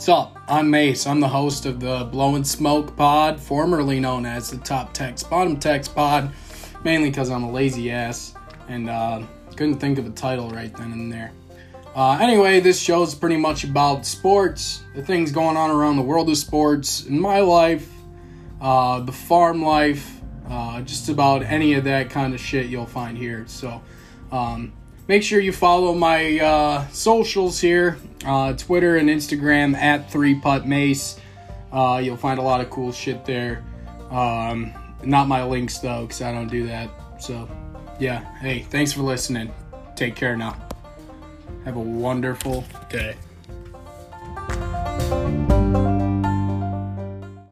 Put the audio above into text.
What's up? I'm Mace. I'm the host of the Blow and Smoke Pod, formerly known as the Top Text Bottom Text Pod, mainly because I'm a lazy ass and uh, couldn't think of a title right then and there. Uh, anyway, this show is pretty much about sports, the things going on around the world of sports, in my life, uh, the farm life, uh, just about any of that kind of shit you'll find here. So, um, make sure you follow my uh, socials here uh, Twitter and Instagram at 3 Putt Mace. Uh, you'll find a lot of cool shit there. Um, not my links though, because I don't do that. So, yeah. Hey, thanks for listening. Take care now. Have a wonderful day.